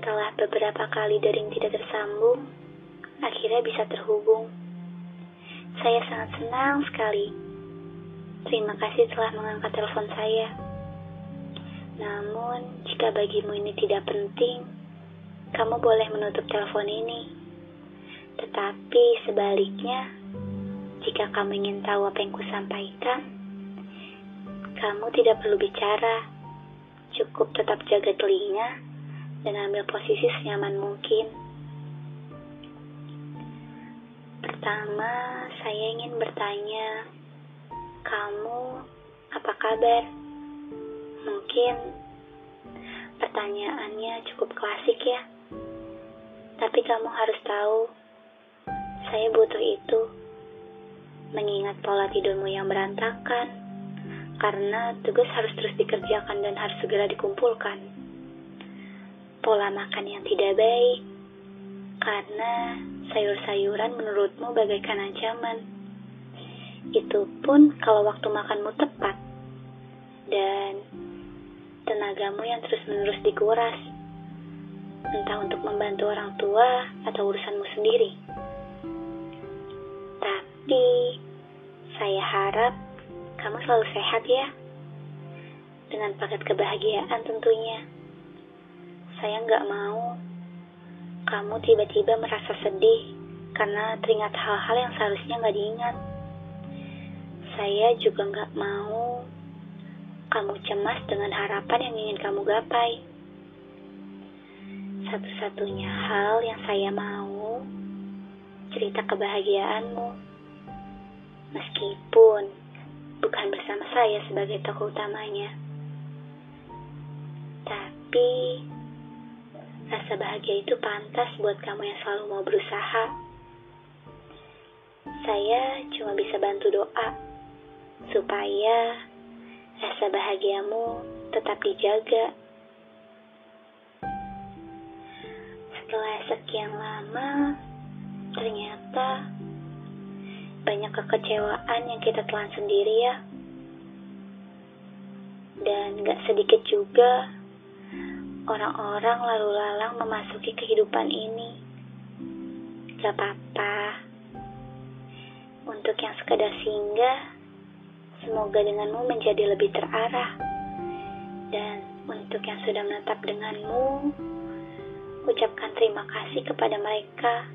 Setelah beberapa kali dering tidak tersambung, akhirnya bisa terhubung. Saya sangat senang sekali. Terima kasih telah mengangkat telepon saya. Namun, jika bagimu ini tidak penting, kamu boleh menutup telepon ini. Tetapi sebaliknya, jika kamu ingin tahu apa yang kusampaikan, kamu tidak perlu bicara. Cukup tetap jaga telinga dan ambil posisi senyaman mungkin. Pertama, saya ingin bertanya, kamu apa kabar? Mungkin pertanyaannya cukup klasik ya. Tapi kamu harus tahu, saya butuh itu. Mengingat pola tidurmu yang berantakan, karena tugas harus terus dikerjakan dan harus segera dikumpulkan pola makan yang tidak baik, karena sayur-sayuran menurutmu bagaikan ancaman. Itu pun kalau waktu makanmu tepat, dan tenagamu yang terus-menerus dikuras, entah untuk membantu orang tua atau urusanmu sendiri. Tapi, saya harap kamu selalu sehat ya, dengan paket kebahagiaan tentunya. Saya nggak mau kamu tiba-tiba merasa sedih karena teringat hal-hal yang seharusnya nggak diingat. Saya juga nggak mau kamu cemas dengan harapan yang ingin kamu gapai. Satu-satunya hal yang saya mau cerita kebahagiaanmu. Meskipun bukan bersama saya sebagai tokoh utamanya. Tapi Rasa bahagia itu pantas buat kamu yang selalu mau berusaha. Saya cuma bisa bantu doa supaya rasa bahagiamu tetap dijaga. Setelah sekian lama, ternyata banyak kekecewaan yang kita telan sendiri ya. Dan gak sedikit juga orang-orang lalu lalang memasuki kehidupan ini. Gak apa-apa. Untuk yang sekedar singgah, semoga denganmu menjadi lebih terarah. Dan untuk yang sudah menetap denganmu, ucapkan terima kasih kepada mereka.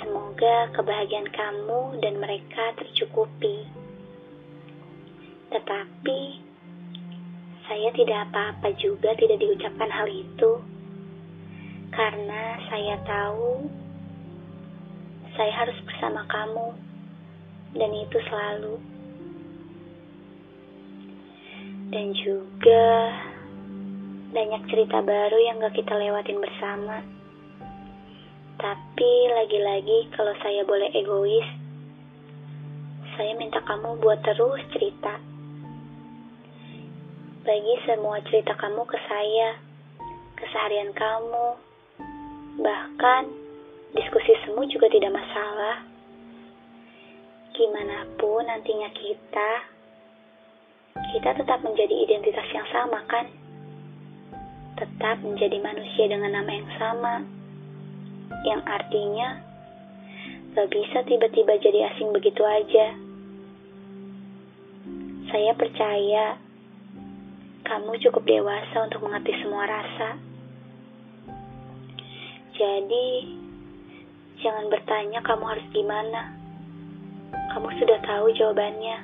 Semoga kebahagiaan kamu dan mereka tercukupi. Tetapi, saya tidak apa-apa juga tidak diucapkan hal itu. Karena saya tahu saya harus bersama kamu. Dan itu selalu. Dan juga banyak cerita baru yang gak kita lewatin bersama. Tapi lagi-lagi kalau saya boleh egois, saya minta kamu buat terus cerita bagi semua cerita kamu ke saya, keseharian kamu, bahkan diskusi semu juga tidak masalah. Gimana pun nantinya kita, kita tetap menjadi identitas yang sama kan? Tetap menjadi manusia dengan nama yang sama, yang artinya gak bisa tiba-tiba jadi asing begitu aja. Saya percaya kamu cukup dewasa untuk mengerti semua rasa. Jadi, jangan bertanya kamu harus gimana. Kamu sudah tahu jawabannya.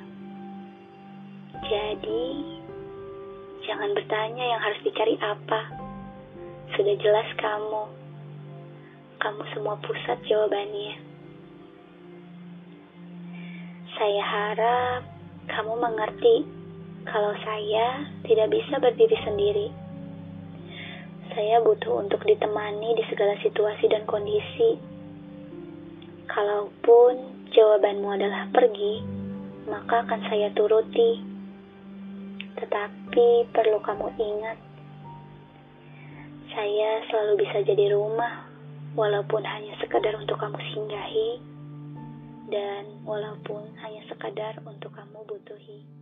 Jadi, jangan bertanya yang harus dicari apa. Sudah jelas kamu. Kamu semua pusat jawabannya. Saya harap kamu mengerti kalau saya tidak bisa berdiri sendiri. Saya butuh untuk ditemani di segala situasi dan kondisi. Kalaupun jawabanmu adalah pergi, maka akan saya turuti. Tetapi perlu kamu ingat, saya selalu bisa jadi rumah, walaupun hanya sekadar untuk kamu singgahi, dan walaupun hanya sekadar untuk kamu butuhi.